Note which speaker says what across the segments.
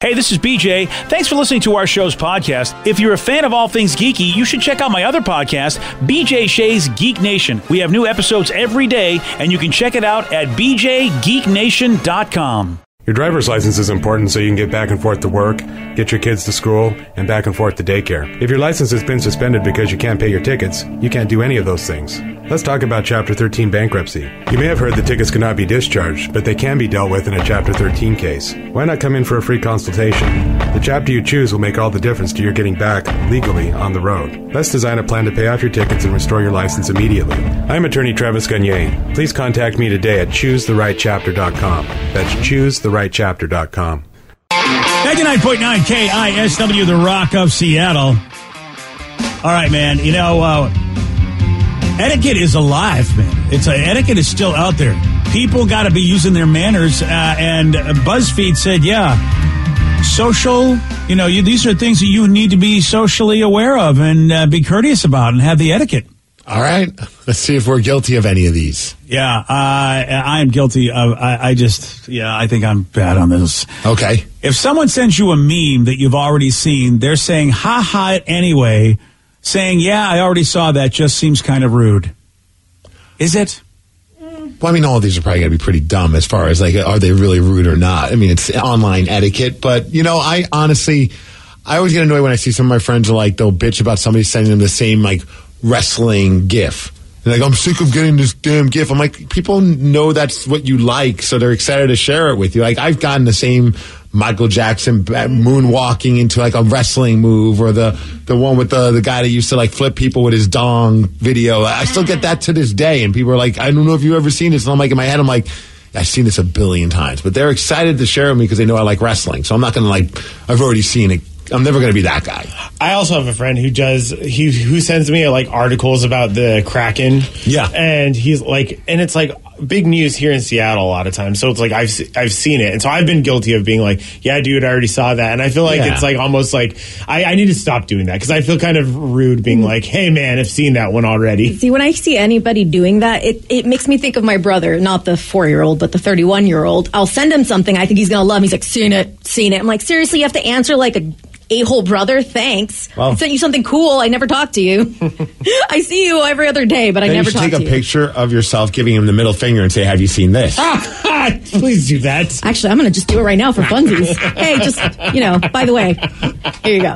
Speaker 1: Hey, this is BJ. Thanks for listening to our show's podcast. If you're a fan of all things geeky, you should check out my other podcast, BJ Shea's Geek Nation. We have new episodes every day, and you can check it out at bjgeeknation.com.
Speaker 2: Your driver's license is important so you can get back and forth to work, get your kids to school, and back and forth to daycare. If your license has been suspended because you can't pay your tickets, you can't do any of those things. Let's talk about Chapter 13 bankruptcy. You may have heard that tickets cannot be discharged, but they can be dealt with in a Chapter 13 case. Why not come in for a free consultation? The chapter you choose will make all the difference to your getting back legally on the road. Let's design a plan to pay off your tickets and restore your license immediately. I'm attorney Travis Gagne. Please contact me today at choosetherightchapter.com. That's choosetherightchapter.com.
Speaker 1: 99.9 KISW, the Rock of Seattle. All right, man. You know, uh, etiquette is alive, man. It's a, etiquette is still out there. People got to be using their manners. Uh, and BuzzFeed said, yeah, social. You know, you, these are things that you need to be socially aware of and uh, be courteous about and have the etiquette.
Speaker 3: All right. Let's see if we're guilty of any of these.
Speaker 1: Yeah, uh, I am guilty of. I, I just, yeah, I think I'm bad on this.
Speaker 3: Okay.
Speaker 1: If someone sends you a meme that you've already seen, they're saying "ha ha" it anyway. Saying "yeah, I already saw that" just seems kind of rude. Is it?
Speaker 3: Well, I mean, all of these are probably going to be pretty dumb as far as like, are they really rude or not? I mean, it's online etiquette, but you know, I honestly, I always get annoyed when I see some of my friends are like, they'll bitch about somebody sending them the same like wrestling gif. And like, I'm sick of getting this damn gif. I'm like, people know that's what you like, so they're excited to share it with you. Like, I've gotten the same Michael Jackson moonwalking into like a wrestling move or the, the one with the, the guy that used to like flip people with his dong video. I still get that to this day. And people are like, I don't know if you've ever seen this. And I'm like, in my head, I'm like, I've seen this a billion times, but they're excited to share with me because they know I like wrestling. So I'm not going to like, I've already seen it. I'm never going to be that guy.
Speaker 4: I also have a friend who does he who sends me like articles about the Kraken.
Speaker 3: Yeah,
Speaker 4: and he's like, and it's like big news here in Seattle a lot of times. So it's like I've I've seen it, and so I've been guilty of being like, yeah, dude, I already saw that, and I feel like
Speaker 3: Yeah.
Speaker 4: it's like almost like I, I need to stop doing that because I feel kind of rude being mm. like, hey man, I've seen that one already.
Speaker 5: See, when I see anybody doing that, it, it makes me think of my brother, not the four year old, but the 31 year old. I'll send him something I think he's going to love. He's like, seen it, seen it. I'm like, seriously, you have to answer like a a hole brother? Thanks.
Speaker 3: Well-
Speaker 5: I sent you something cool. I never talked to you. I see you every other day, but I
Speaker 3: Then you
Speaker 5: never
Speaker 3: should
Speaker 5: talk
Speaker 3: take a picture of yourself giving him the middle finger and say, "Have you seen this?"
Speaker 4: Ah, please do that.
Speaker 5: Actually, I'm going to just do it right now for funsies. hey, just, you know, by the way, here you go.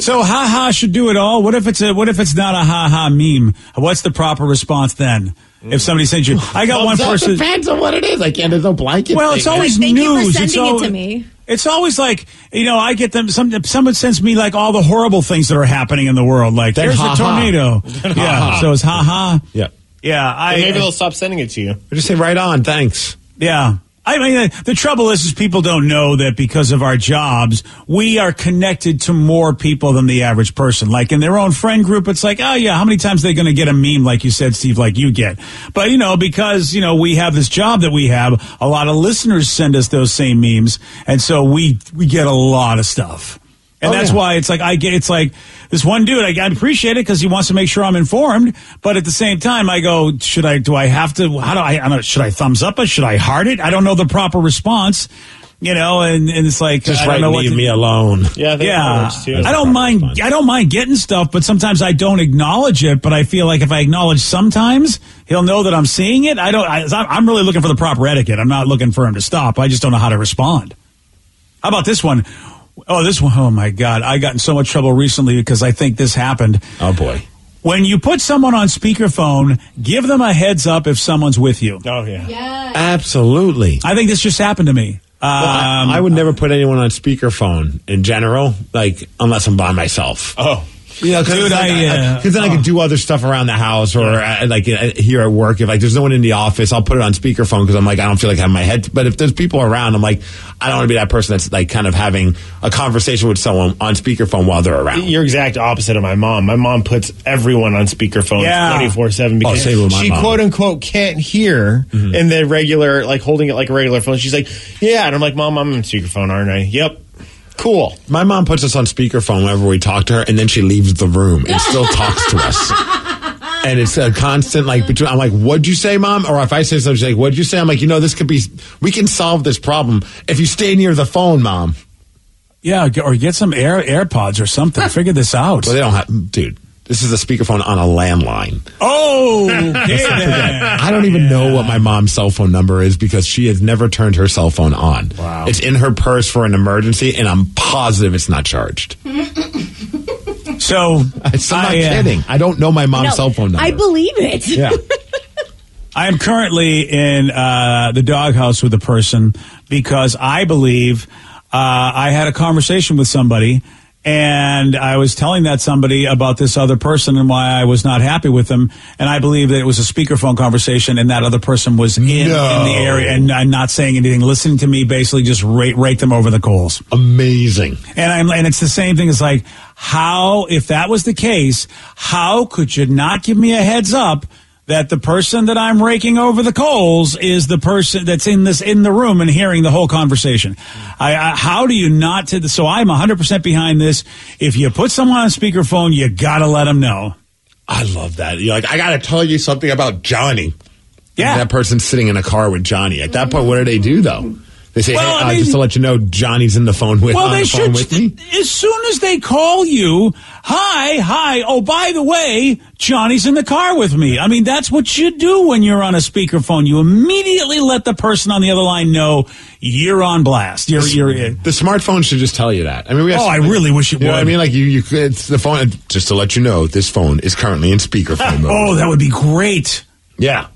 Speaker 1: So ha ha should do it all. What if it's a what if it's not a ha ha meme? What's the proper response then? If somebody sends you, I got one person.
Speaker 3: depends on what it is. I can't. There's no blanket.
Speaker 1: Well,
Speaker 3: thing,
Speaker 1: it's
Speaker 3: man.
Speaker 1: always
Speaker 5: Thank you for
Speaker 1: news.
Speaker 5: sending
Speaker 1: it's
Speaker 5: it to me.
Speaker 1: It's always like you know, I get them. Some someone sends me like all the horrible things that are happening in the world. Like
Speaker 3: Then
Speaker 1: there's
Speaker 3: ha
Speaker 1: a
Speaker 3: ha.
Speaker 1: tornado. yeah. So it's ha ha.
Speaker 3: Yeah.
Speaker 1: Yeah. I
Speaker 4: Maybe they'll stop sending it to you.
Speaker 3: I just say right on. Thanks.
Speaker 1: Yeah. I mean, the trouble is, is people don't know that because of our jobs, we are connected to more people than the average person. Like in their own friend group, it's like, oh yeah, how many times are they going to get a meme like you said, Steve, like you get? But you know, because you know we have this job that we have, a lot of listeners send us those same memes, and so we we get a lot of stuff. And
Speaker 3: Oh,
Speaker 1: that's
Speaker 3: yeah.
Speaker 1: why it's like I get it's like this one dude I, I appreciate it because he wants to make sure I'm informed, but at the same time I go should I do I have to how do I, I don't, should I thumbs up it should I heart it I don't know the proper response you know and, and it's like
Speaker 3: Just
Speaker 1: I
Speaker 3: right,
Speaker 1: don't know what
Speaker 3: leave
Speaker 1: to-
Speaker 3: me alone.
Speaker 4: Yeah, I
Speaker 1: yeah,
Speaker 4: too.
Speaker 1: I don't mind. I don't mind getting stuff, but sometimes I don't acknowledge it. But I feel like if I acknowledge, sometimes he'll know that I'm seeing it. I don't. I, I'm really looking for the proper etiquette. I'm not looking for him to stop. I just don't know how to respond. How about this one? Oh, this one. Oh my God! I got in so much trouble recently because I think this happened.
Speaker 3: Oh boy.
Speaker 1: When you put someone on speakerphone, give them a heads up if someone's with you.
Speaker 4: Oh yeah. Yes.
Speaker 3: Absolutely.
Speaker 1: I think this just happened to me. Um,
Speaker 3: I, I would never put anyone on speakerphone in general, like unless I'm by myself.
Speaker 4: Oh.
Speaker 3: You know, because
Speaker 1: Dude, I, uh,
Speaker 3: then I can do other stuff around the house or uh, like uh, here at work. If like there's no one in the office, I'll put it on speakerphone because I'm like I don't feel like having my head. But if there's people around, I'm like I don't want to be that person that's like kind of having a conversation with someone on speakerphone while they're around.
Speaker 4: You're exact opposite of my mom. My mom puts everyone on speakerphone
Speaker 1: Yeah.
Speaker 4: 24 7 because
Speaker 3: same with my
Speaker 4: she
Speaker 3: mom.
Speaker 4: quote unquote can't hear in the regular, like holding it like a regular phone. She's like, yeah. And I'm like, Mom, I'm on speakerphone, aren't I? Yep. Cool.
Speaker 3: My mom puts us on speakerphone whenever we talk to her, and then she leaves the room and still talks to us. And it's a constant like between. I'm like, "What'd you say, mom?" Or if I say something, she's like, "What'd you say?" I'm like, "You know, this could be. We can solve this problem if you stay near the phone, mom."
Speaker 1: yeah, or get some air AirPods or something. Figure this out.
Speaker 3: Well, they don't have, dude. This is a speakerphone on a landline.
Speaker 1: Oh, okay then.
Speaker 3: I don't even know what my mom's cell phone number is because she has never turned her cell phone on.
Speaker 4: Wow.
Speaker 3: It's in her purse for an emergency, and I'm positive it's not charged.
Speaker 1: So
Speaker 3: It's, I'm not
Speaker 1: I, uh,
Speaker 3: kidding. I don't know my mom's
Speaker 5: No,
Speaker 3: cell phone number.
Speaker 5: I believe it.
Speaker 3: Yeah.
Speaker 1: I am currently in uh, the doghouse with a person because I believe uh, I had a conversation with somebody and I was telling that somebody about this other person and why I was not happy with them. And I believe that it was a speakerphone conversation and that other person was in, in the area and, and not saying anything, listening to me basically just rate, rate them over the coals.
Speaker 3: Amazing.
Speaker 1: And I'm, and it's the same thing. It's like, how, if that was the case, how could you not give me a heads up that the person that I'm raking over the coals is the person that's in this, in the room and hearing the whole conversation? I, I how do you not to, so I'm 100% behind this. If you put someone on speakerphone, you gotta let them know.
Speaker 3: I love that. You're like, I got to tell you something about Johnny.
Speaker 1: Yeah.
Speaker 3: That person's sitting in a car with Johnny. At that point, what do they do though? They say,
Speaker 1: Well,
Speaker 3: hey,
Speaker 1: I
Speaker 3: uh,
Speaker 1: mean-
Speaker 3: just to let you know, Johnny's in the phone with
Speaker 1: Well,
Speaker 3: on
Speaker 1: they
Speaker 3: the phone
Speaker 1: should.
Speaker 3: with me.
Speaker 1: As soon as they call you, hi, hi. Oh, by the way, Johnny's in the car with me. I mean, that's what you do when you're on a speakerphone. You immediately let the person on the other line know you're on blast. You're, you're.
Speaker 3: The smartphone should just tell you that. I mean, we have
Speaker 1: Oh, I really wish it would.
Speaker 3: I mean? Like you, you, it's the phone. Just to let you know, this phone is currently in speakerphone mode.
Speaker 1: Oh, that would be great.
Speaker 3: yeah.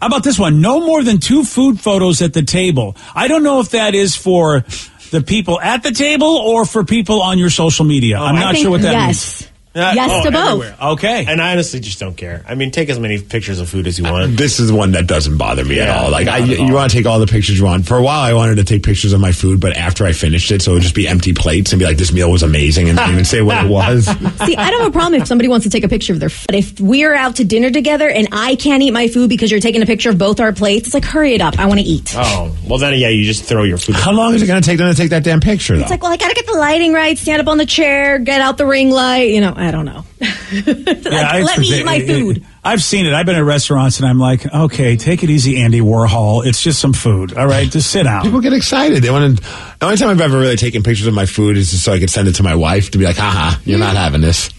Speaker 1: How about this one? No more than two food photos at the table. I don't know if that is for the people at the table or for people on your social media. Oh,
Speaker 5: I'm
Speaker 1: not
Speaker 5: think
Speaker 1: sure what that
Speaker 5: yes.
Speaker 1: means.
Speaker 4: Yeah.
Speaker 5: Yes
Speaker 4: Oh,
Speaker 5: to both.
Speaker 1: Everywhere. Okay.
Speaker 4: And I honestly just don't care. I mean, take as many pictures of food as you want.
Speaker 3: This is one that doesn't bother me at all. Like, I,
Speaker 4: not at
Speaker 3: you want to take all the pictures you want. For a while, I wanted to take pictures of my food, but after I finished it, so it would just be empty plates and be like, "This meal was amazing," and not even say what it was.
Speaker 5: See, I don't have a problem if somebody wants to take a picture of their food. But if we're out to dinner together and I can't eat my food because you're taking a picture of both our plates, it's like, hurry it up. I want to eat.
Speaker 4: Oh, well, then, yeah, you just throw your food.
Speaker 3: How long is it going to take them to take that damn picture? Though?
Speaker 5: It's like, well, I got to get the lighting right, stand up on the chair, get out the ring light. You know, I don't know. Like,
Speaker 1: I-
Speaker 5: let me eat my
Speaker 1: it- it-
Speaker 5: food.
Speaker 1: I've seen it. I've been at restaurants and I'm like, okay, take it easy, Andy Warhol. It's just some food. All right, just sit down.
Speaker 3: People get excited. They want to. The only time I've ever really taken pictures of my food is just so I could send it to my wife to be like, haha, you're not having this.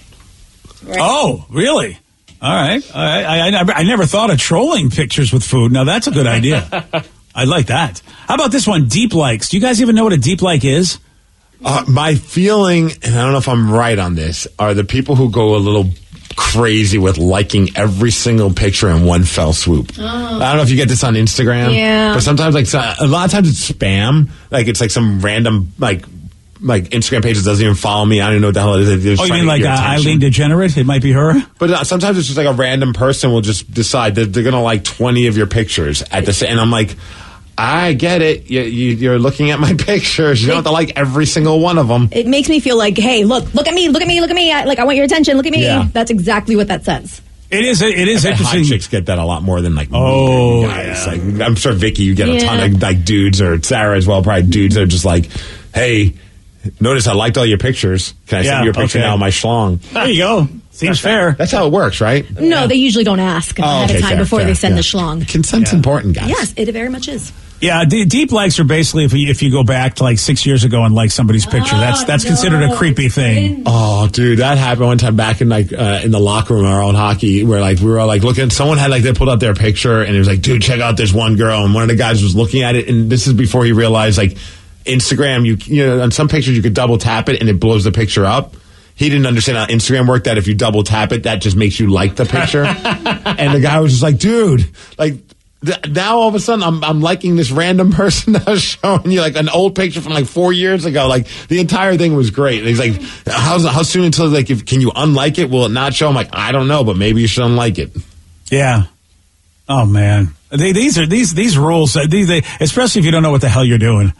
Speaker 1: Oh, really? All right. All right. I, I, I never thought of trolling pictures with food. Now that's a good idea. I like that. How about this one? Deep likes. Do you guys even know what a deep like is?
Speaker 3: Uh, my feeling, and I don't know if I'm right on this, are the people who go a little crazy with liking every single picture in one fell swoop. I don't know if you get this on Instagram,
Speaker 5: Yeah.
Speaker 3: but sometimes like a lot of times it's spam. Like it's like some random like like Instagram page that doesn't even follow me. I don't even know what the hell it is. They're
Speaker 1: Oh, you mean like
Speaker 3: get
Speaker 1: uh. Eileen Degenerate? It might be her.
Speaker 3: But uh, sometimes it's just like a random person will just decide that they're going to like 20 of your pictures at the same. And I'm like, I get it. You, you, you're looking at my pictures. You don't have to like every single one of them.
Speaker 5: It makes me feel like, hey, look, look at me, look at me, look at me. I, like I want your attention. Look at me.
Speaker 3: Yeah.
Speaker 5: That's exactly what that says.
Speaker 1: It is. It is
Speaker 3: Hot
Speaker 1: interesting.
Speaker 3: chicks get that a lot more than like
Speaker 1: Oh,
Speaker 3: guys. Like I'm sure Vicky, you get a ton of like dudes or Sarah as well, probably dudes that are just like, hey, notice I liked all your pictures. Can I
Speaker 1: Yeah,
Speaker 3: send you a picture
Speaker 1: okay.
Speaker 3: now of my schlong?
Speaker 1: There you go. Seems fair.
Speaker 3: That's how it works, right?
Speaker 5: No, they usually don't ask
Speaker 3: Oh,
Speaker 5: ahead
Speaker 3: okay,
Speaker 5: of time
Speaker 3: fair,
Speaker 5: before
Speaker 3: fair,
Speaker 5: they send
Speaker 3: yeah.
Speaker 5: the schlong.
Speaker 3: Consent's important, guys.
Speaker 5: Yes, it very much is.
Speaker 1: Yeah, d- deep likes are basically if you, if you go back to like six years ago and like somebody's picture. that's that's considered a creepy thing.
Speaker 3: Oh, dude, that happened one time back in like uh, in the locker room of our old hockey, where like we were all like looking. Someone had like they pulled out their picture, and it was like, dude, check out this one girl. And one of the guys was looking at it, and this is before he realized like Instagram. You you know, on some pictures you could double tap it, and it blows the picture up. He didn't understand how Instagram worked. That if you double tap it, that just makes you like the picture. and the guy was just like, dude, like. Now all of a sudden I'm I'm liking this random person that was showing you like an old picture from like four years ago. Like the entire thing was great. And he's like, how's how soon until like if can you unlike it? Will it not show? I'm like, I don't know, but maybe you should unlike it.
Speaker 1: Yeah. Oh man, they, these are these these rules. uh, These they, especially if you don't know what the hell you're doing.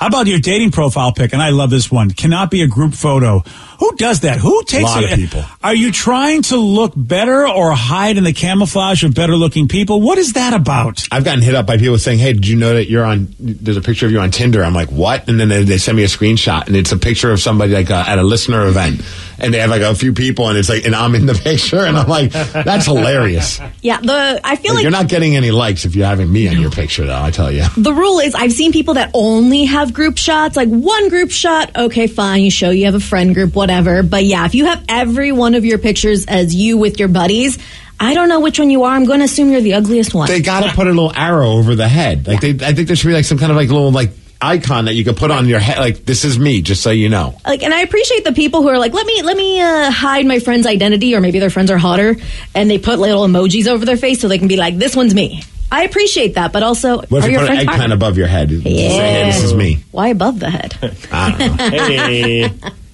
Speaker 1: How about your dating profile pic? And I love this one. Cannot be a group photo. Who does that? Who takes a
Speaker 3: lot
Speaker 1: it?
Speaker 3: of people.
Speaker 1: Are you trying to look better or hide in the camouflage of better looking people? What is that about?
Speaker 3: I've gotten hit up by people saying, "Hey, did you know that you're on? There's a picture of you on Tinder." I'm like, "What?" And then they, they send me a screenshot, and it's a picture of somebody like uh, at a listener event, and they have like a few people, and it's like, and I'm in the picture, and I'm like, "That's hilarious."
Speaker 5: Yeah, the I feel
Speaker 3: Like,
Speaker 5: like
Speaker 3: you're not getting any likes if you're having me in your picture, though. I tell you.
Speaker 5: the rule is I've seen people that only have group shots, like one group shot. Okay, fine, you show you have a friend group, whatever. But yeah, if you have every one of your pictures as you with your buddies, I don't know which one you are. I'm going to assume you're the ugliest one.
Speaker 3: They got to put a little arrow over the head. Like they, I think there should be like some kind of like little like icon that you could put on your head. Like this is me, just so you know.
Speaker 5: like and i appreciate the people who are like let me let me uh, hide my friend's identity or maybe their friends are hotter and they put little emojis over their face so they can be like this one's me i appreciate that but also
Speaker 3: What
Speaker 5: are
Speaker 3: you
Speaker 5: your
Speaker 3: put an
Speaker 5: friends
Speaker 3: eggplant above your head? Say, hey, this is me.
Speaker 5: why above the head
Speaker 3: I don't know.
Speaker 4: Hey,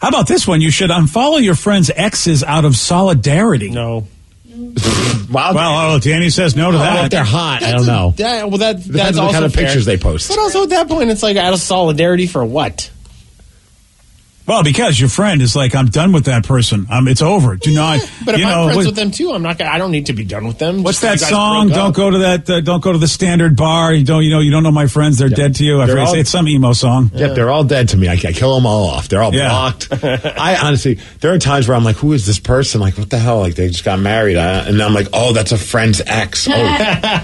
Speaker 1: How about this one? You should unfollow your friend's exes out of solidarity.
Speaker 4: no.
Speaker 3: Wow.
Speaker 1: Well, oh, Danny says no to
Speaker 3: Oh, if
Speaker 1: that.
Speaker 3: they're hot, I don't know.
Speaker 4: Yeah, well, that,
Speaker 3: Depends
Speaker 4: that's
Speaker 3: on the kind of
Speaker 4: fair.
Speaker 3: pictures they post.
Speaker 4: But also at that point, it's like out of solidarity for what?
Speaker 1: Well, because your friend is like, I'm done with that person. Um, it's over. Do not.
Speaker 4: But if
Speaker 1: you
Speaker 4: I'm
Speaker 1: know,
Speaker 4: friends
Speaker 1: what-
Speaker 4: with them too, I'm not. Gonna, I don't need to be done with them.
Speaker 1: What's
Speaker 4: Just
Speaker 1: that song? Don't
Speaker 4: up.
Speaker 1: go to that. Uh, don't go to the standard bar. You don't. You know. You don't know my friends. They're dead to you. I
Speaker 3: They're
Speaker 1: forget.
Speaker 3: all-
Speaker 1: it's some emo song.
Speaker 3: Yep, they're all dead to me. I, I kill them all off. They're all
Speaker 1: Yeah.
Speaker 3: blocked. I honestly, there are times where I'm like, "Who is this person? Like, what the hell? Like, they just got married." I, and I'm like, "Oh, that's a friend's ex."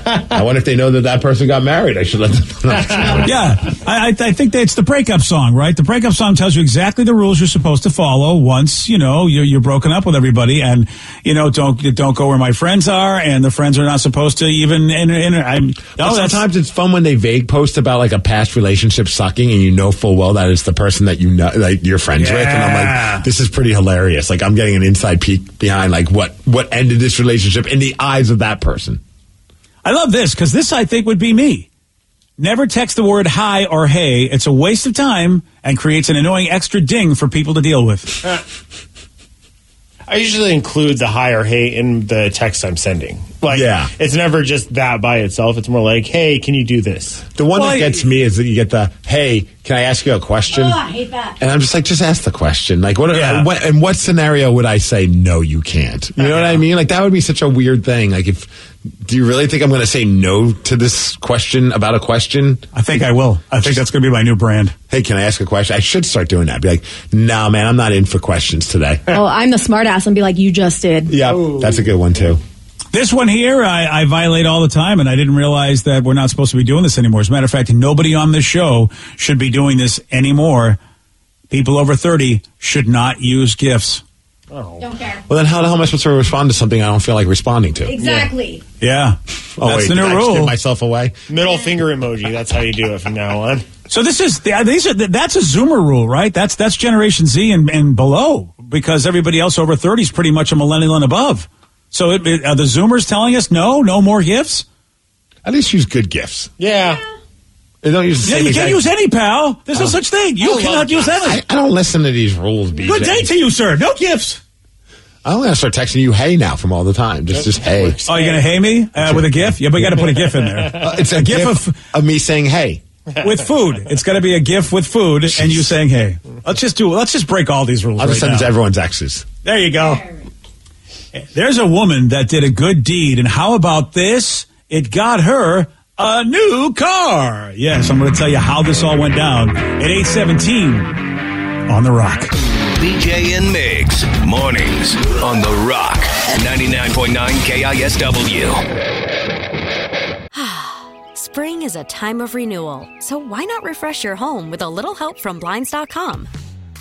Speaker 3: Oh, I wonder if they know that that person got married. I should let them. know.
Speaker 1: Yeah, I, I, I think that it's the breakup song, right? The breakup song tells you exactly the rules you're supposed to follow once you know you're, you're broken up with everybody, and you know don't don't go where my friends are, and the friends are not supposed to even enter. enter I'm, no,
Speaker 3: sometimes it's fun when they vague post about like a past relationship sucking, and you know full well that it's the person that you know, like you're friends with, and I'm like, this is pretty hilarious. Like I'm getting an inside peek behind like what what ended this relationship in the eyes of that person.
Speaker 1: I love this because this I think would be me. Never text the word hi or hey. It's a waste of time and creates an annoying extra ding for people to deal with.
Speaker 4: I usually include the hi or hey in the text I'm sending. Like,
Speaker 3: Yeah.
Speaker 4: it's never just that by itself. It's more like, hey, can you do this?
Speaker 3: The one
Speaker 1: Well,
Speaker 3: that gets me is that you get the hey, can I ask you a question?
Speaker 5: Oh, I hate that.
Speaker 3: And I'm just like, just ask the question. Like, what?
Speaker 1: Yeah.
Speaker 3: what in what scenario would I say no? You can't. You know what I mean? Like that would be such a weird thing. Like, if do you really think I'm going to say no to this question about a question?
Speaker 1: I think I will. I think that's going to be my new brand.
Speaker 3: Hey, can I ask a question? I should start doing that. Be like, no, man, I'm not in for questions today.
Speaker 5: oh i'm the smart ass and be like you just did
Speaker 3: yeah, oh. that's a good one too.
Speaker 1: This one here, I, I violate all the time, and I didn't realize that we're not supposed to be doing this anymore. As a matter of fact, nobody on this show should be doing this anymore. People over 30 should not use gifts. Oh.
Speaker 5: don't care
Speaker 3: Well, then how the hell am I supposed to respond to something I don't feel like responding to?
Speaker 5: exactly
Speaker 1: Yeah.
Speaker 3: Oh,
Speaker 1: That's
Speaker 3: wait,
Speaker 1: the
Speaker 3: did
Speaker 1: new
Speaker 3: I just give
Speaker 1: rule.
Speaker 3: myself away.
Speaker 4: Middle finger emoji. That's how you do it from now on.
Speaker 1: So this is these are that's a Zoomer rule, right? That's that's Generation Z and, and below because everybody else over thirty is pretty much a millennial and above. So it, it- are the Zoomers telling us no, no more gifts?
Speaker 3: At least use good gifts.
Speaker 4: Yeah.
Speaker 3: They don't use the
Speaker 1: Yeah,
Speaker 3: same
Speaker 1: you can't
Speaker 3: exact-
Speaker 1: use any, pal. There's no such thing. You cannot use
Speaker 4: gifts.
Speaker 1: any.
Speaker 3: I, I don't listen to these rules, BJ.
Speaker 1: Good day to you, sir. No gifts.
Speaker 3: I'm gonna start texting you "Hey" now from all the time. Just, just "Hey."
Speaker 1: Oh, you're gonna hey me uh, with a GIF? Yeah, but you got to put a GIF in there.
Speaker 3: Uh, it's a,
Speaker 1: GIF
Speaker 3: gif
Speaker 1: of-
Speaker 3: of, me saying "Hey."
Speaker 1: with food. It's got to be a GIF with food, and you saying hey. Let's just do. Let's just break all these rules.
Speaker 3: I'll
Speaker 1: right
Speaker 3: just send
Speaker 1: now.
Speaker 3: it to everyone's exes.
Speaker 1: There you go. There's a woman that did a good deed, and how about this? It got her a new car. Yes, I'm going to tell you how this all went down at 817 on The Rock.
Speaker 6: BJ and Migs, mornings on The Rock, 99.9 KISW.
Speaker 7: Spring is a time of renewal, so why not refresh your home with a little help from Blinds.com?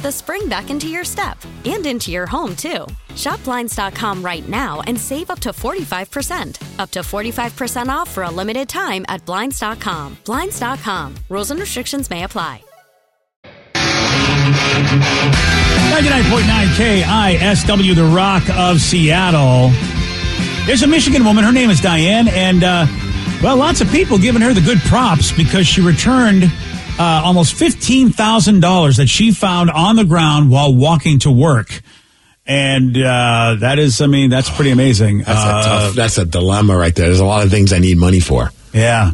Speaker 7: the spring back into your step and into your home, too. Shop Blinds.com right now and save up to 45%. Up to 45% off for a limited time at Blinds.com. Blinds.com. Rules and restrictions may apply.
Speaker 1: 99.9 KISW, The Rock of Seattle. There's a Michigan woman. Her name is Diane, and uh, well, lots of people giving her the good props because she returned uh, almost fifteen thousand dollars that she found on the ground while walking to work, and uh, that is, I mean, that's pretty amazing.
Speaker 3: That's,
Speaker 1: Uh,
Speaker 3: a tough, that's a dilemma right there. There's a lot of things I need money for.
Speaker 1: yeah.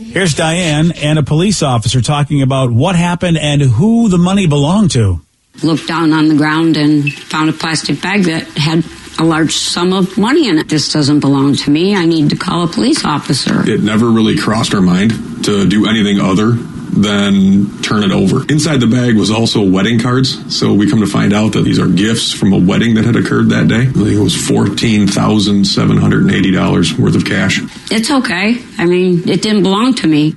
Speaker 1: Here's Diane and a police officer talking about what happened and who the money belonged to.
Speaker 8: looked down on the ground and found a plastic bag that had a large sum of money in it. This doesn't belong to me. I need to call a police officer.
Speaker 9: It never really crossed our mind to do anything other than turn it over. Inside the bag was also wedding cards. So we come to find out that these are gifts from a wedding that had occurred that day. I think it was $14,780 worth of cash.
Speaker 8: It's okay. I mean, it didn't belong to me.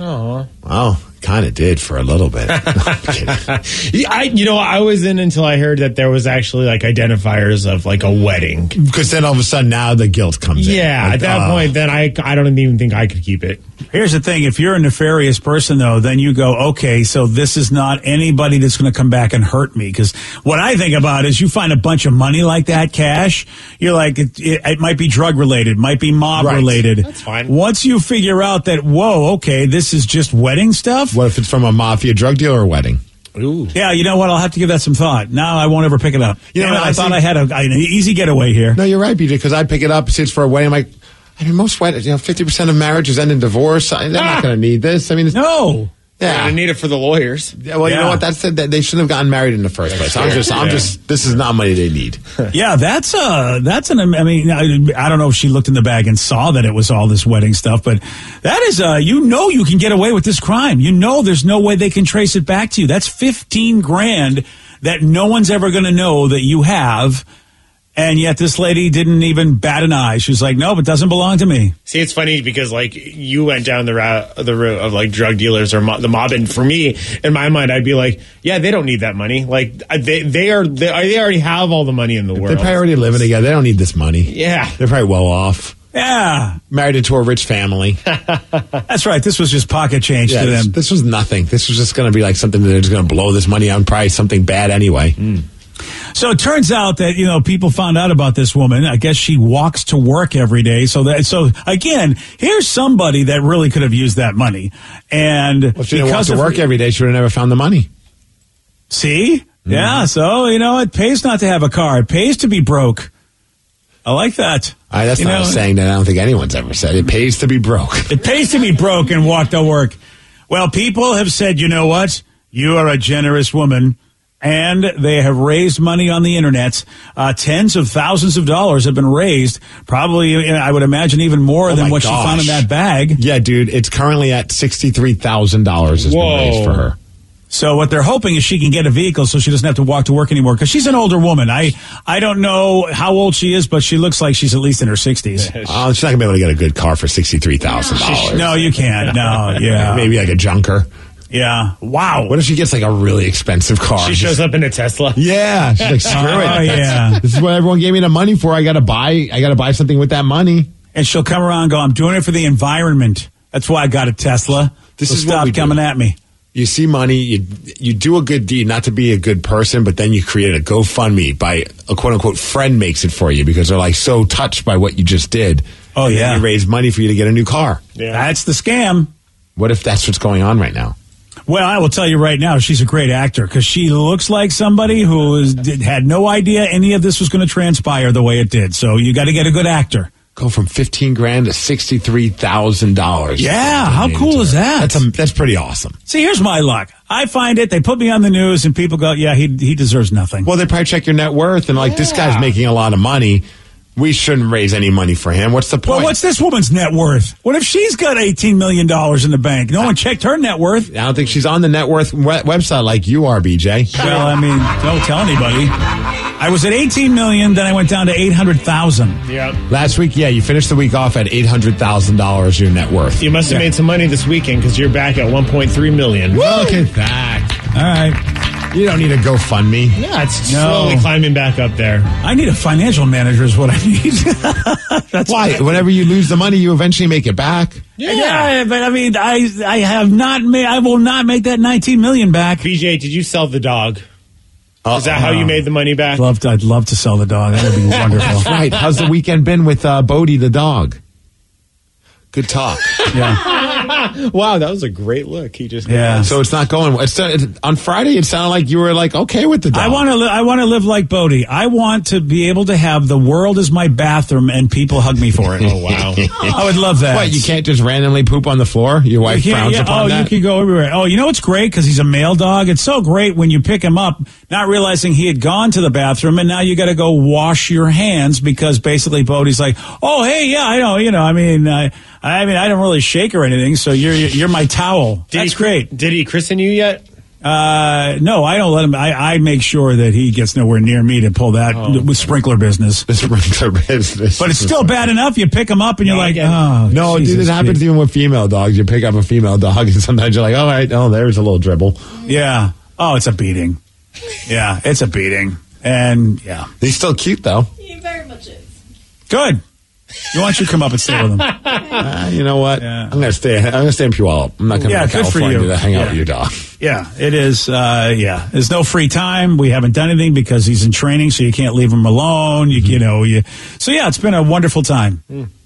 Speaker 4: Oh,
Speaker 3: Well, kind of did for a little bit. I'm
Speaker 4: yeah, I you know I was in until I heard that there was actually like identifiers of like a wedding.
Speaker 3: Because then all of a sudden now the guilt comes in.
Speaker 4: Yeah,
Speaker 3: Like,
Speaker 4: at that
Speaker 3: oh.
Speaker 4: point, then I I don't even think I could keep it.
Speaker 1: Here's the thing: if you're a nefarious person, though, then you go, okay, so this is not anybody that's going to come back and hurt me. Because what I think about is, you find a bunch of money like that, cash. You're like, it, it, it might be drug related, might be mob
Speaker 3: Right.
Speaker 1: related.
Speaker 4: That's fine.
Speaker 1: Once you figure out that, whoa, okay, this is just wedding stuff.
Speaker 3: What if it's from a mafia drug dealer or wedding?
Speaker 4: Ooh.
Speaker 1: Yeah, you know what? I'll have to give that some thought. Now I won't ever pick it up.
Speaker 3: You know
Speaker 1: Damn
Speaker 3: what,
Speaker 1: I,
Speaker 3: I
Speaker 1: thought
Speaker 3: see-
Speaker 1: I had a, an easy getaway here.
Speaker 3: No, you're right, BJ, because I pick it up, see it's for a wedding. I'm like, I mean, most weddings, you know, 50% of marriages end in divorce. I, they're
Speaker 4: Ah.
Speaker 3: not going to need this. I mean, it's,
Speaker 1: No.
Speaker 3: yeah.
Speaker 4: I need it for the lawyers.
Speaker 3: Yeah, well, you know what? That's that they shouldn't have gotten married in the first place. I'm just, I'm
Speaker 4: Yeah.
Speaker 3: just. This is not money they need.
Speaker 1: Yeah, that's uh that's an. I mean, I, I don't know if she looked in the bag and saw that it was all this wedding stuff, but that is uh you know you can get away with this crime. You know there's no way they can trace it back to you. That's fifteen grand that no one's ever going to know that you have, and yet this lady didn't even bat an eye. She was like, "Nope, it doesn't belong to me."
Speaker 4: See, it's funny because like you went down the route the route of like drug dealers or mo- the mob, and for me, in my mind, I'd be like, yeah, they don't need that money. Like they they are they, they already have all the money in the world.
Speaker 3: They
Speaker 4: world.
Speaker 3: probably already living together. They don't need this money.
Speaker 4: Yeah.
Speaker 3: They're probably well off.
Speaker 1: Yeah,
Speaker 3: Married into a rich family.
Speaker 1: that's right. This was just pocket change
Speaker 3: Yeah,
Speaker 1: to
Speaker 3: this,
Speaker 1: them.
Speaker 3: this was nothing. This was just going to be like something that they're just going to blow this money on price, something bad anyway. Hmm.
Speaker 1: So it turns out that you know people found out about this woman. I guess she walks to work every day. So that so again, here's somebody that really could have used that money. And
Speaker 3: Well, if she didn't walk to work every day, she would have never found the money.
Speaker 1: see,
Speaker 3: Mm-hmm.
Speaker 1: yeah. So you know, it pays not to have a car. It pays to be broke. I like that.
Speaker 3: Right, that's
Speaker 1: You
Speaker 3: not
Speaker 1: know,
Speaker 3: a saying that I don't think anyone's ever said. It pays to be broke.
Speaker 1: It pays to be broke and walk to work. Well, people have said, you know what? You are a generous woman. And they have raised money on the internet. Uh, tens of thousands of dollars have been raised. Probably, I would imagine even more
Speaker 3: Oh
Speaker 1: than what she found in that bag.
Speaker 3: Yeah, dude, it's currently at sixty-three thousand dollars has
Speaker 4: Whoa.
Speaker 3: been raised for her.
Speaker 1: So what they're hoping is she can get a vehicle so she doesn't have to walk to work anymore because she's an older woman. I I don't know how old she is, but she looks like she's at least in her sixties.
Speaker 3: Oh, she's not gonna be able to get a good car for sixty three thousand dollars.
Speaker 1: No, you can't. No, yeah,
Speaker 3: maybe like a junker.
Speaker 1: Yeah. Wow.
Speaker 3: What if she gets like a really expensive car?
Speaker 4: She shows up in a Tesla.
Speaker 3: Yeah, she's like, screw it.
Speaker 1: Oh, yeah.
Speaker 3: This is what everyone gave me the money for. I gotta buy. I gotta buy something with that money.
Speaker 1: And she'll come around and go, I'm doing it for the environment. That's why I got a Tesla.
Speaker 3: This
Speaker 1: So
Speaker 3: is what
Speaker 1: stop
Speaker 3: we do.
Speaker 1: coming at me.
Speaker 3: You see money, you you do a good deed, not to be a good person, but then you create a GoFundMe by a quote unquote friend makes it for you because they're like so touched by what you just did.
Speaker 1: Oh,
Speaker 3: And then
Speaker 1: yeah.
Speaker 3: you raise money for you to get a new car.
Speaker 1: Yeah, That's the scam.
Speaker 3: What if that's what's going on right now?
Speaker 1: Well, I will tell you right now, she's a great actor because she looks like somebody who is, did, had no idea any of this was going to transpire the way it did. So you got to get a good actor.
Speaker 3: Go from fifteen grand to sixty three thousand dollars.
Speaker 1: Yeah, how cool is that?
Speaker 3: That's a, that's pretty awesome.
Speaker 1: See, here's my luck. I find it. They put me on the news, and people go, "Yeah, he he deserves nothing."
Speaker 3: Well, they probably check your net worth and like this guy's making a lot of money. We shouldn't raise any money for him. What's the point?
Speaker 1: Well, what's this woman's net worth? What if she's got eighteen million dollars in the bank? No one checked her net worth.
Speaker 3: I don't think she's on the net worth we- website like you are, BJ.
Speaker 1: Well, I mean, don't tell anybody. I was at eighteen million, then I went down to eight hundred thousand.
Speaker 4: Yeah.
Speaker 3: Last week, yeah, you finished the week off at eight hundred thousand dollars your net worth.
Speaker 4: You must have made some money this weekend because you're back at 1.3 million.
Speaker 3: Look at that!
Speaker 1: All right,
Speaker 3: You don't need a GoFundMe.
Speaker 4: Yeah, it's
Speaker 1: No.
Speaker 4: slowly climbing back up there.
Speaker 1: I need a financial manager. Is what I need. That's
Speaker 3: Why? Whenever you lose the money, you eventually make it back.
Speaker 1: Yeah. but I mean, I I have not made. I will not make that nineteen million back.
Speaker 4: BJ, did you sell the dog? Is that how you made the money back?
Speaker 1: Love to, I'd love to sell the dog. That would be wonderful.
Speaker 3: Right. How's the weekend been with uh, Bodie the dog? Good talk.
Speaker 1: Yeah,
Speaker 4: Wow, that was a great look. He just
Speaker 1: yeah.
Speaker 3: So it's not going. It's, it, on Friday, it sounded like you were like okay with the dog.
Speaker 1: I want to. Li- I want to live like Bodie. I want to be able to have the world as my bathroom and people hug me for it.
Speaker 4: Oh wow.
Speaker 1: I would love that.
Speaker 3: What? You can't just randomly poop on the floor. Your wife
Speaker 1: You can't-
Speaker 3: frowns
Speaker 1: yeah,
Speaker 3: upon
Speaker 1: oh,
Speaker 3: that.
Speaker 1: you can go everywhere. Oh, you know what's great because he's a male dog. It's so great when you pick him up, not realizing he had gone to the bathroom, and now you got to go wash your hands because basically Bodie's like, "Oh, hey, yeah, I know, you know, I mean, I, I mean, I don't really shake or anything, so you're you're my towel.
Speaker 4: Did
Speaker 1: That's
Speaker 4: he,
Speaker 1: great.
Speaker 4: Did he christen you yet?
Speaker 1: Uh, no, I don't let him. I, I make sure that he gets nowhere near me to pull that
Speaker 3: Oh.
Speaker 1: with sprinkler business.
Speaker 3: This regular business.
Speaker 1: But it's still bad enough. You pick him up and you're
Speaker 4: No,
Speaker 1: like, oh,
Speaker 3: No, dude, it happens
Speaker 1: kid."
Speaker 3: even with female dogs. You pick up a female dog, and sometimes you're like, "All right, oh, there's a little dribble."
Speaker 1: Yeah. Oh, it's a beating. Yeah, it's a beating. And yeah,
Speaker 3: He's still cute though.
Speaker 5: He very much is.
Speaker 1: good. You want you come up and stay with him?
Speaker 3: Uh, you know what?
Speaker 1: Yeah.
Speaker 3: I'm gonna stay. I'm gonna stay in Puyallup. I'm not gonna
Speaker 1: Yeah,
Speaker 3: go to California
Speaker 1: you.
Speaker 3: to hang out with your dog.
Speaker 1: Yeah, it is. Uh, yeah, there's no free time. We haven't done anything because he's in training, so you can't leave him alone. You, you know, you. So yeah, it's been a wonderful time.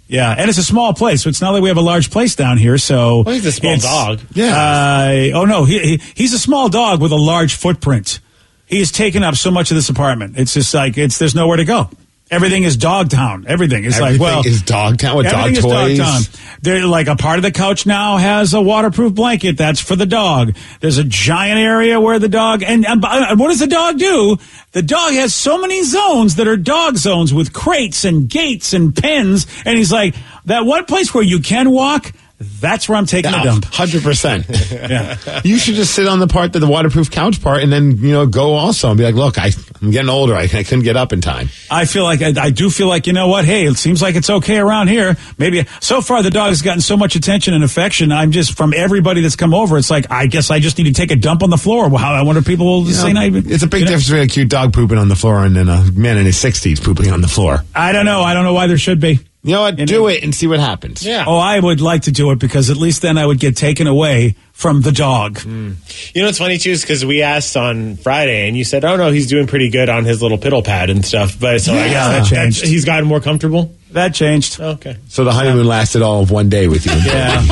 Speaker 1: Yeah, and it's a small place, so it's not like we have a large place down here. So
Speaker 4: Well, he's a small dog.
Speaker 3: Yeah.
Speaker 1: Uh, oh no, he, he he's a small dog with a large footprint. He has taken up so much of this apartment. It's just like it's there's nowhere to go. Everything is dog town. Everything is like well,
Speaker 3: is dog town with dog toys.
Speaker 1: There, like a part of the couch now has a waterproof blanket. That's for the dog. There's a giant area where the dog and, and what does the dog do? The dog has so many zones that are dog zones with crates and gates and pens. And he's like, that one place where you can walk. That's where I'm taking a dump.
Speaker 3: Hundred percent.
Speaker 1: Yeah.
Speaker 3: You should just sit on the part that the waterproof couch part, and then you know go also and be like, "Look, I, I'm getting older. I, I couldn't get up in time."
Speaker 1: I feel like I, I do feel like you know what? Hey, it seems like it's okay around here. Maybe so far the dog has gotten so much attention and affection. I'm just from everybody that's come over. It's like I guess I just need to take a dump on the floor. Well, how I wonder if people will
Speaker 3: You
Speaker 1: say
Speaker 3: it's a big
Speaker 1: you know?
Speaker 3: difference between a cute dog pooping on the floor and then a man in his sixties pooping on the floor.
Speaker 1: I don't know. I don't know why there should be.
Speaker 3: You know what?
Speaker 1: You
Speaker 3: Do
Speaker 1: know-
Speaker 3: it and see what happens.
Speaker 4: Yeah.
Speaker 1: Oh, I would like to do it because at least then I would get taken away from the dog. Hmm.
Speaker 4: You know what's funny too is because we asked on Friday and you said, "Oh no, he's doing pretty good on his little piddle pad and stuff." But so I guess
Speaker 1: that
Speaker 4: that, that's,
Speaker 1: changed.
Speaker 4: he's gotten more comfortable.
Speaker 1: That changed.
Speaker 4: Oh, okay.
Speaker 3: So the honeymoon lasted all of one day with you.
Speaker 1: Yeah.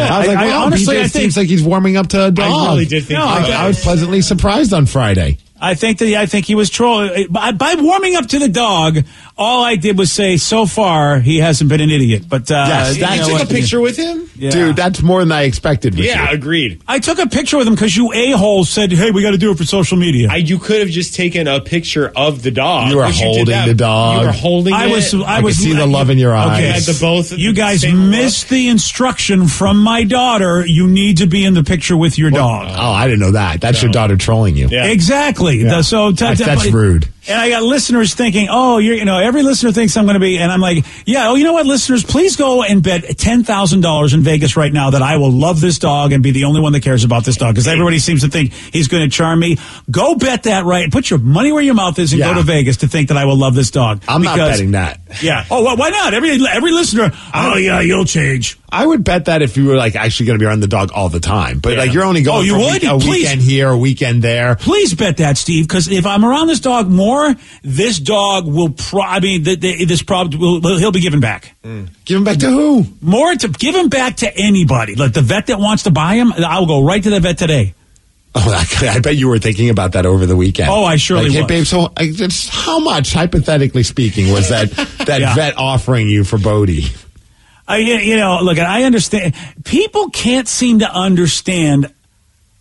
Speaker 3: I was like,
Speaker 1: I- I
Speaker 3: wow,
Speaker 1: honestly,
Speaker 3: BJ
Speaker 1: I think-
Speaker 3: seems like he's warming up to a dog.
Speaker 4: I really did think
Speaker 1: No,
Speaker 4: he
Speaker 3: I. I was pleasantly surprised on Friday.
Speaker 1: I think that I think he was trolling by, by warming up to the dog. All I did was say, so far he hasn't been an idiot. But uh,
Speaker 3: Yes,
Speaker 1: you
Speaker 3: that-
Speaker 1: know
Speaker 4: You took
Speaker 1: what?
Speaker 4: a picture with him?
Speaker 1: Yeah.
Speaker 3: Dude, that's more than I expected.
Speaker 4: Yeah,
Speaker 3: you.
Speaker 4: agreed.
Speaker 1: I took a picture with him because you a hole said, "Hey, we got to do it for social media."
Speaker 4: I, you could have just taken a picture of the dog.
Speaker 3: You were holding
Speaker 4: that.
Speaker 3: the dog.
Speaker 4: You were holding
Speaker 1: I
Speaker 4: it.
Speaker 1: was. I,
Speaker 3: I
Speaker 1: was
Speaker 3: could see the love in your
Speaker 1: Okay,
Speaker 3: eyes.
Speaker 4: Had the both
Speaker 1: you guys
Speaker 4: same
Speaker 1: missed the instruction from my daughter. You need to be in the picture with your dog.
Speaker 3: Oh, I didn't know that. That's your daughter trolling you.
Speaker 4: Yeah.
Speaker 1: Exactly.
Speaker 3: Yeah.
Speaker 1: So t-
Speaker 3: That's-
Speaker 1: t-
Speaker 3: that's
Speaker 1: but-
Speaker 3: rude.
Speaker 1: And I got listeners thinking, "Oh, you're you know, every listener thinks I'm going to be." And I'm like, "Yeah, oh, you know what, listeners, please go and bet ten thousand dollars in Vegas right now that I will love this dog and be the only one that cares about this dog because everybody seems to think he's going to charm me. Go bet that right. Put your money where your mouth is and
Speaker 3: Yeah.
Speaker 1: go to Vegas to think that I will love this dog.
Speaker 3: I'm not betting that.
Speaker 1: Yeah. Oh, well, why not? Every every listener. Oh yeah, you'll change.
Speaker 3: I would bet that if you were like actually going to be around the dog all the time, but like you're only going
Speaker 1: Oh, you
Speaker 3: for a
Speaker 1: would?
Speaker 3: week- a
Speaker 1: Please.
Speaker 3: weekend here, a weekend there.
Speaker 1: Please bet that, Steve, because if I'm around this dog more, this dog will. Pro- I mean, th- th- this problem will, he'll be given back. Mm.
Speaker 3: Give him back to who?
Speaker 1: More to give him back to anybody. Like the vet that wants to buy him, I'll go right to the vet today.
Speaker 3: Oh, I, I bet you were thinking about that over the weekend.
Speaker 1: Oh, I surely
Speaker 3: like, hey,
Speaker 1: was.
Speaker 3: babe. So, I, just how much, hypothetically speaking, was that that
Speaker 1: Yeah.
Speaker 3: vet offering you for Bodie?
Speaker 1: Uh, I, you know, look, I understand. People can't seem to understand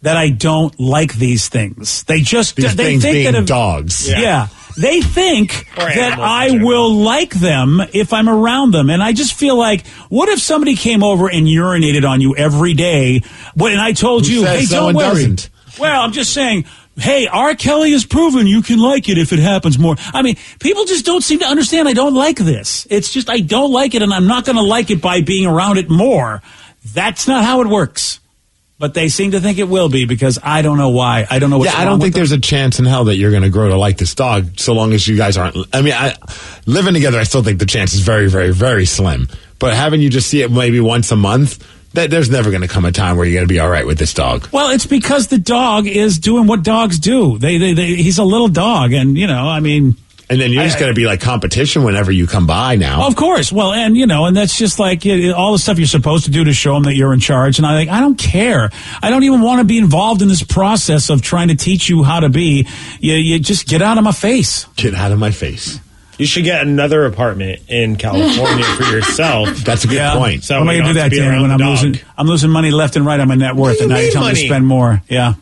Speaker 1: that I don't like these things. They just
Speaker 3: These
Speaker 1: they
Speaker 3: things
Speaker 1: think
Speaker 3: being
Speaker 1: that if-
Speaker 3: dogs.
Speaker 1: Yeah. They think that I will like them if I'm around them. And I just feel like, what if somebody came over and urinated on you every day? What, and I told
Speaker 3: Who
Speaker 1: you,
Speaker 3: says
Speaker 1: hey,
Speaker 3: someone
Speaker 1: don't worry.
Speaker 3: doesn't?
Speaker 1: Well, I'm just saying, hey, R. Kelly has proven you can like it if it happens more. I mean, people just don't seem to understand I don't like this. It's just I don't like it, and I'm not going to like it by being around it more. That's not how it works. But they seem to think it will be because I don't know why. I don't know what's
Speaker 3: yeah, I don't think
Speaker 1: them.
Speaker 3: there's a chance in hell that you're going to grow to like this dog so long as you guys aren't. I mean, I, living together, I still think the chance is very, very, very slim. But having you just see it maybe once a month, that there's never going to come a time where you're going to be all right with this dog.
Speaker 1: Well, it's because the dog is doing what dogs do. They, they, they he's a little dog, and you know, I mean,
Speaker 3: And then you're just going to be like competition whenever you come by now.
Speaker 1: of course. Well, and you know, and that's just like it, all the stuff you're supposed to do to show them that you're in charge. And I like, I don't care. I don't even want to be involved in this process of trying to teach you how to be. You, you just get out of my face.
Speaker 3: Get out of my face.
Speaker 4: You should get another apartment in California for yourself.
Speaker 3: That's a good
Speaker 1: Yeah.
Speaker 3: point.
Speaker 4: So
Speaker 1: How am I gonna do that,
Speaker 4: to be
Speaker 1: Dan? When I'm
Speaker 4: dog.
Speaker 1: losing, I'm losing money left and right on my net worth,
Speaker 4: do
Speaker 1: and now you're telling me to spend more. Yeah.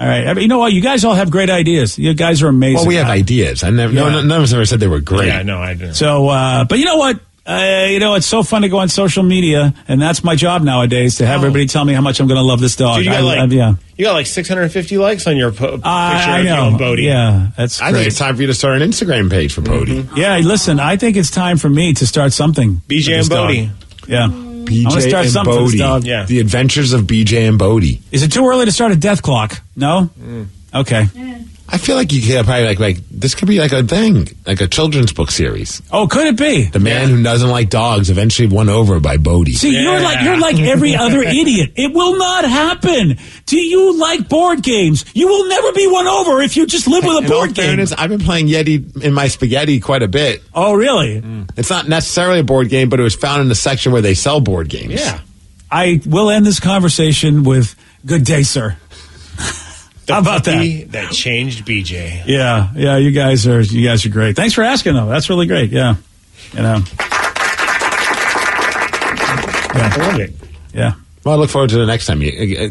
Speaker 1: All right. I mean, you know what? You guys all have great ideas. You guys are amazing.
Speaker 3: Well, we have ideas. I never, no,
Speaker 1: Yeah.
Speaker 3: no, none of us ever said they were great.
Speaker 4: Yeah, no, I didn't.
Speaker 1: So, uh, but you know what? Uh, you know, it's so fun to go on social media, and that's my job nowadays to have
Speaker 4: Oh.
Speaker 1: everybody tell me how much I'm going to love this dog.
Speaker 4: Dude, you got
Speaker 1: I-
Speaker 4: like
Speaker 1: I- yeah,
Speaker 4: you got like 650 likes on your po- picture
Speaker 1: I, I
Speaker 4: of you
Speaker 1: know.
Speaker 4: and Bodie.
Speaker 1: Yeah, that's
Speaker 3: I think it's time for you to start an Instagram page for Bodie.
Speaker 1: yeah, listen, I think it's time for me to start something.
Speaker 4: BJ
Speaker 1: with
Speaker 4: and Bodie.
Speaker 1: dog. Yeah,
Speaker 3: BJ
Speaker 1: I'm start
Speaker 3: and
Speaker 1: something for this
Speaker 3: Bodie.
Speaker 1: dog.
Speaker 4: Yeah.
Speaker 3: The Adventures of BJ and Bodie.
Speaker 1: Is it too early to start a death clock? No. Mm. Okay. Mm.
Speaker 3: I feel like you could probably like like this could be like a thing, like a children's book series.
Speaker 1: Oh, could it be?
Speaker 3: The man who doesn't like dogs eventually won over by Bodie.
Speaker 1: See, you're like you're like every other idiot. It will not happen. Do you like board games? You will never be won over if you just live with a
Speaker 3: In all
Speaker 1: board game.
Speaker 3: fairness, I've been playing Yeti in my spaghetti quite a bit.
Speaker 1: Oh, really? Mm.
Speaker 3: It's not necessarily a board game, but it was found in the section where they sell board games.
Speaker 4: Yeah.
Speaker 1: I will end this conversation with "Good day, sir."
Speaker 4: The
Speaker 1: How about that?
Speaker 4: that changed BJ.
Speaker 1: Yeah, yeah. You guys are you guys are great. Thanks for asking, though. That's really great. Yeah, you know. Yeah.
Speaker 4: I love it.
Speaker 1: Yeah.
Speaker 3: Well, I look forward to the next time. You, uh,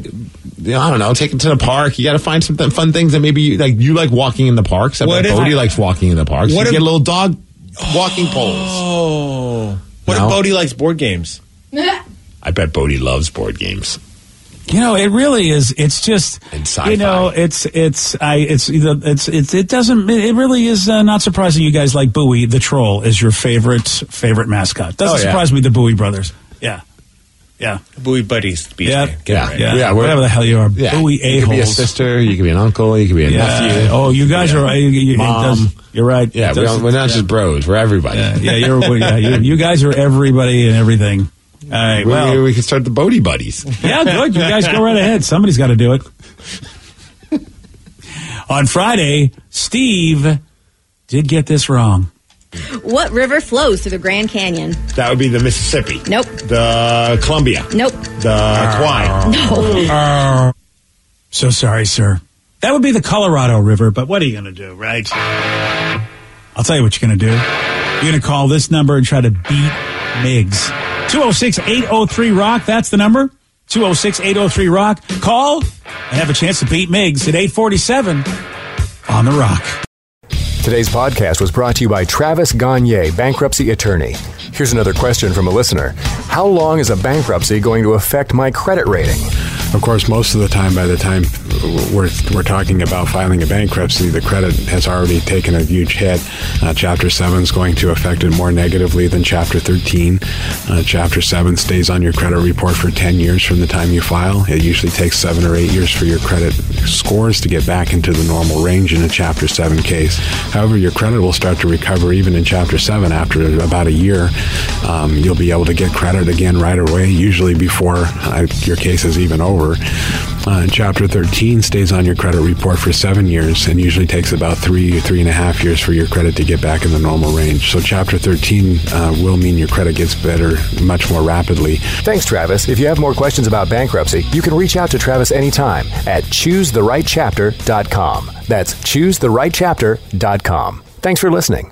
Speaker 3: you know, I don't know, take it to the park. You got to find some th- fun things that maybe you, like you like walking in the parks. I
Speaker 4: What
Speaker 3: bet
Speaker 4: if-
Speaker 3: Bodie likes walking in the parks.
Speaker 4: What
Speaker 3: you
Speaker 4: if-
Speaker 3: get a little dog walking poles.
Speaker 4: Oh. What
Speaker 3: No.
Speaker 4: if Bodie likes board games?
Speaker 3: I bet Bodie loves board games.
Speaker 1: You know, it really is. It's just
Speaker 3: And
Speaker 1: you know, it's it's I it's either it's it's it doesn't it really is uh, not surprising you guys like Bowie the troll is your favorite favorite mascot. Doesn't
Speaker 3: Oh, yeah.
Speaker 1: surprise me the Bowie brothers. Yeah. Yeah.
Speaker 4: Bowie buddies. BJ.
Speaker 1: Yeah.
Speaker 3: Yeah.
Speaker 4: right.
Speaker 1: Yeah.
Speaker 3: Yeah,
Speaker 1: Whatever the hell you are.
Speaker 3: Yeah,
Speaker 1: Bowie
Speaker 3: you could be a sister, you could be an uncle, you could be a
Speaker 1: Yeah.
Speaker 3: nephew.
Speaker 1: Oh, you guys
Speaker 3: Yeah.
Speaker 1: are. You, you, it
Speaker 3: Mom.
Speaker 1: does- you're right.
Speaker 3: Yeah,
Speaker 1: It does,
Speaker 3: we're not
Speaker 1: yeah.
Speaker 3: just bros. We're everybody.
Speaker 1: Yeah, yeah, you're. yeah, you, you guys are everybody and everything. All right.
Speaker 3: We,
Speaker 1: Well,
Speaker 3: we can start the Bodie buddies.
Speaker 1: yeah, good. You guys go right ahead. Somebody's got to do it. On Friday, Steve did get this wrong.
Speaker 5: What river flows through the Grand Canyon?
Speaker 3: That would be the Mississippi,
Speaker 5: Nope.
Speaker 3: the Columbia,
Speaker 5: Nope.
Speaker 3: the Quine.
Speaker 5: No.
Speaker 1: Uh, so sorry, sir. That would be the Colorado River, but what are you going to do, right? I'll tell you what you're going to do. You're going to call this number and try to beat Migs. 206 803 Rock, that's the number. 206 803 Rock. Call and have a chance to beat Miggs at 847 on the Rock.
Speaker 10: Today's podcast was brought to you by Travis Gagne, bankruptcy attorney. Here's another question from a listener How long is a bankruptcy going to affect my credit rating?
Speaker 2: Of course, most of the time, by the time we're, we're talking about filing a bankruptcy, the credit has already taken a huge hit. Uh, chapter 7 is going to affect it more negatively than Chapter 13. Uh, chapter 7 stays on your credit report for 10 years from the time you file. It usually takes 7 or 8 years for your credit scores to get back into the normal range in a Chapter 7 case. However, your credit will start to recover even in Chapter 7 after about a year. Um, you'll be able to get credit again right away, usually before uh, your case is even over. Uh, chapter 13 stays on your credit report for seven years and usually takes about three, three and a half years for your credit to get back in the normal range. So, Chapter 13 uh, will mean your credit gets better much more rapidly.
Speaker 10: Thanks, Travis. If you have more questions about bankruptcy, you can reach out to Travis anytime at choosetherightchapter.com. That's choosetherightchapter.com. Thanks for listening.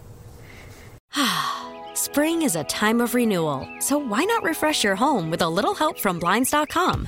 Speaker 7: Spring is a time of renewal, so why not refresh your home with a little help from Blinds.com?